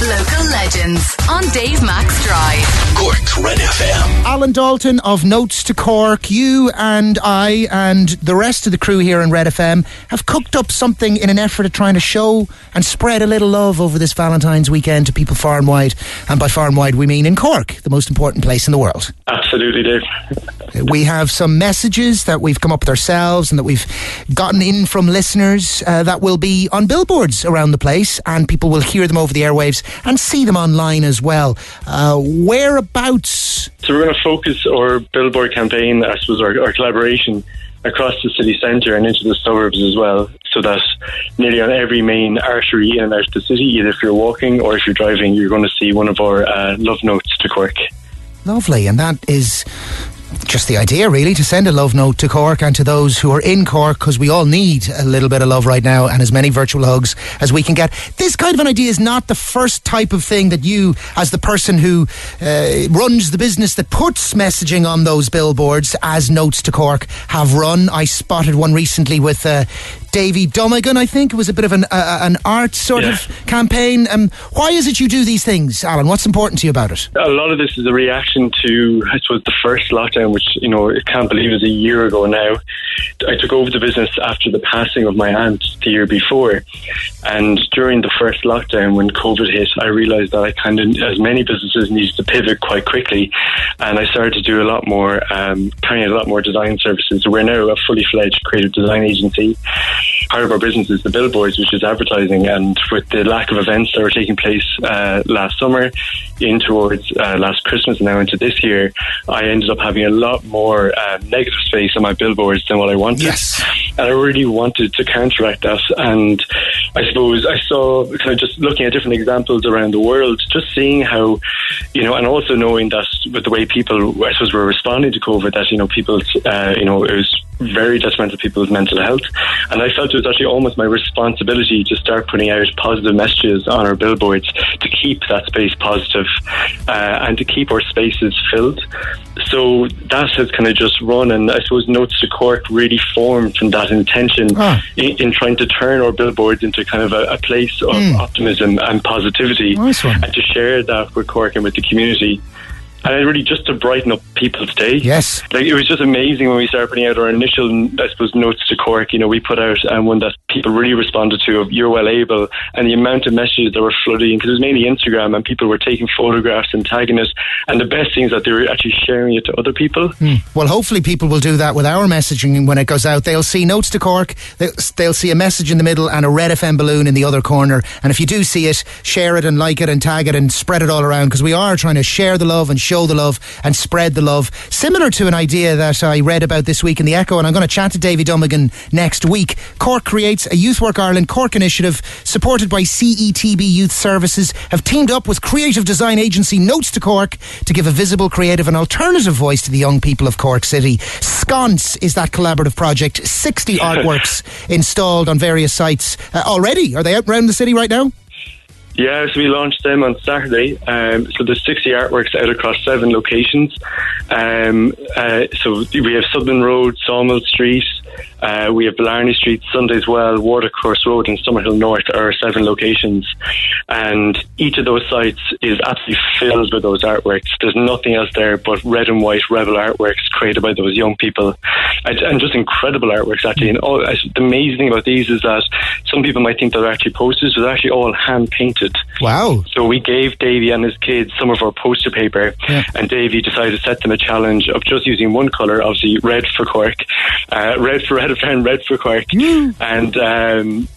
Local legends on Dave Mac Drive. Cork's Red FM. Alan Dalton of Notes to Cork, you and I and the rest of the crew here in Red FM have cooked up something in an effort at trying to show and spread a little love over this Valentine's weekend to people far and wide. And by far and wide, we mean in Cork, the most important place in the world. Absolutely, Dave. We have some messages that we've come up with ourselves and that we've gotten in from listeners uh, that will be on billboards around the place, and people will hear them over the airwaves and see them online as well. Uh, whereabouts? So we're going to focus our billboard campaign, I suppose, our, our collaboration across the city centre and into the suburbs as well, so that nearly on every main artery in and out of the city, either if you're walking or if you're driving, you're going to see one of our uh, love notes to Cork. Lovely, and that is just the idea, really, to send a love note to Cork and to those who are in Cork, because we all need a little bit of love right now and as many virtual hugs as we can get. This kind of an idea is not the first type of thing that you, as the person who uh, runs the business that puts messaging on those billboards as notes to Cork, have run. I spotted one recently with uh, Davy Dummigan, I think. It was a bit of an, uh, an art sort Yeah. of campaign. Um, why is it you do these things, Alan? What's important to you about it? A lot of this is a reaction to, I suppose, the first lockdown, which, you know, I can't believe is a year ago now. I took over the business after the passing of my aunt the year before. And during the first lockdown, when COVID hit, I realised that I kind of, as many businesses, needed to pivot quite quickly. And I started to do a lot more, um, carrying a lot more design services. We're now a fully fledged creative design agency. Part of our business is the billboards, which is advertising. And with the lack of events that were taking place uh, last summer, in towards uh, last Christmas and now into this year, I ended up having a lot more uh, negative space on my billboards than what I wanted. Yes. And I really wanted to counteract that. And I suppose I saw kind of just looking at different examples around the world, just seeing how, you know, and also knowing that with the way people, I suppose, were responding to COVID, that, you know, people, uh, you know, it was very detrimental to people's mental health. And I felt it was actually almost my responsibility to start putting out positive messages on our billboards to keep that space positive, uh, and to keep our spaces filled. So that has kind of just run, and I suppose Notes to Cork really formed from that intention Ah. in, in trying to turn our billboards into kind of a, a place of hmm. optimism and positivity, Nice and to share that with Cork and with the community. And it really just to brighten up people's day. Yes. Like it was just amazing when we started putting out our initial, I suppose, notes to Cork. You know, we put out um, one that people really responded to of "You're well able," and the amount of messages that were flooding because it was mainly Instagram, and people were taking photographs and tagging it. And the best thing is that they were actually sharing it to other people. Well, hopefully, people will do that with our messaging when it goes out. They'll see notes to Cork, they'll, they'll see a message in the middle and a red FM balloon in the other corner. And if you do see it, share it and like it and tag it and spread it all around because we are trying to share the love and show the love and spread the love. Similar to an idea that I read about this week in the Echo, and I'm going to chat to Davy Dummigan next week. Cork creates a Youth Work Ireland Cork initiative supported by CETB Youth Services, have teamed up with creative design agency Notes to Cork to give a visible, creative, and alternative voice to the young people of Cork City. Sconce is that collaborative project. 60 artworks installed on various sites uh, already. Are they out around the city right now? Yeah, so we launched them on Saturday. Um, so there's 60 artworks out across seven locations. Um, uh, so we have Sutherland Road, Sawmill Street, uh, we have Blarney Street, Sundays Well, Watercourse Road, and Summerhill North are seven locations. And each of those sites is absolutely filled with those artworks. There's nothing else there but red and white rebel artworks created by those young people, and, and just incredible artworks actually. And all, the amazing thing about these is that some people might think they're actually posters, but they're actually all hand painted. Wow. So we gave Davey and his kids some of our poster paper, Yeah. and Davey decided to set them a challenge of just using one colour, obviously red for Cork, uh, red for Red FM, red for Cork, and. Um,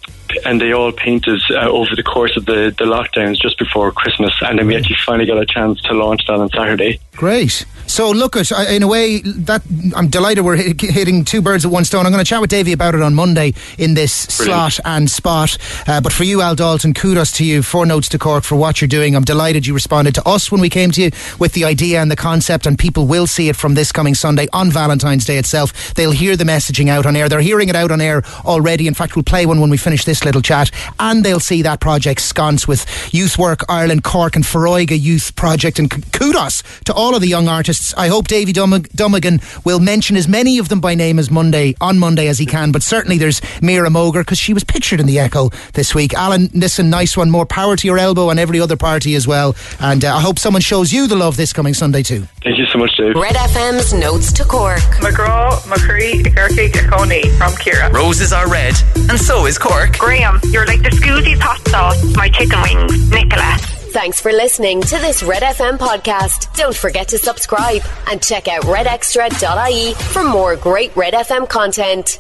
and they all painted uh, over the course of the, the lockdowns just before Christmas, and then we actually finally got a chance to launch that on Saturday. Great. So look at in a way that I'm delighted we're hitting two birds with one stone. I'm going to chat with Davey about it on Monday in this Brilliant. slot and spot. Uh, but for you, Al Dalton, kudos to you for Notes to Cork for what you're doing. I'm delighted you responded to us when we came to you with the idea and the concept, and people will see it from this coming Sunday on Valentine's Day itself. They'll hear the messaging out on air. They're hearing it out on air already. In fact, we'll play one when we finish this nice little chat. And they'll see that project sconce with Youth Work Ireland, Cork and Foróige Youth Project. And kudos to all of the young artists. I hope Davy Dummigan will mention as many of them by name as Monday, on Monday as he can. But certainly there's Mira Moger because she was pictured in the Echo this week. Alan, listen, nice one. More power to your elbow and every other party as well. And uh, I hope someone shows you the love this coming Sunday too. Thank you so much, Dave. Red FM's Notes to Cork. McGraw, McCree, Kirky, Coney from Kira. Roses are red, and so is Cork. Graham, you're like the Scoozy's hot sauce, my chicken wings. Nicola. Thanks for listening to this Red FM podcast. Don't forget to subscribe and check out redextra.ie for more great Red FM content.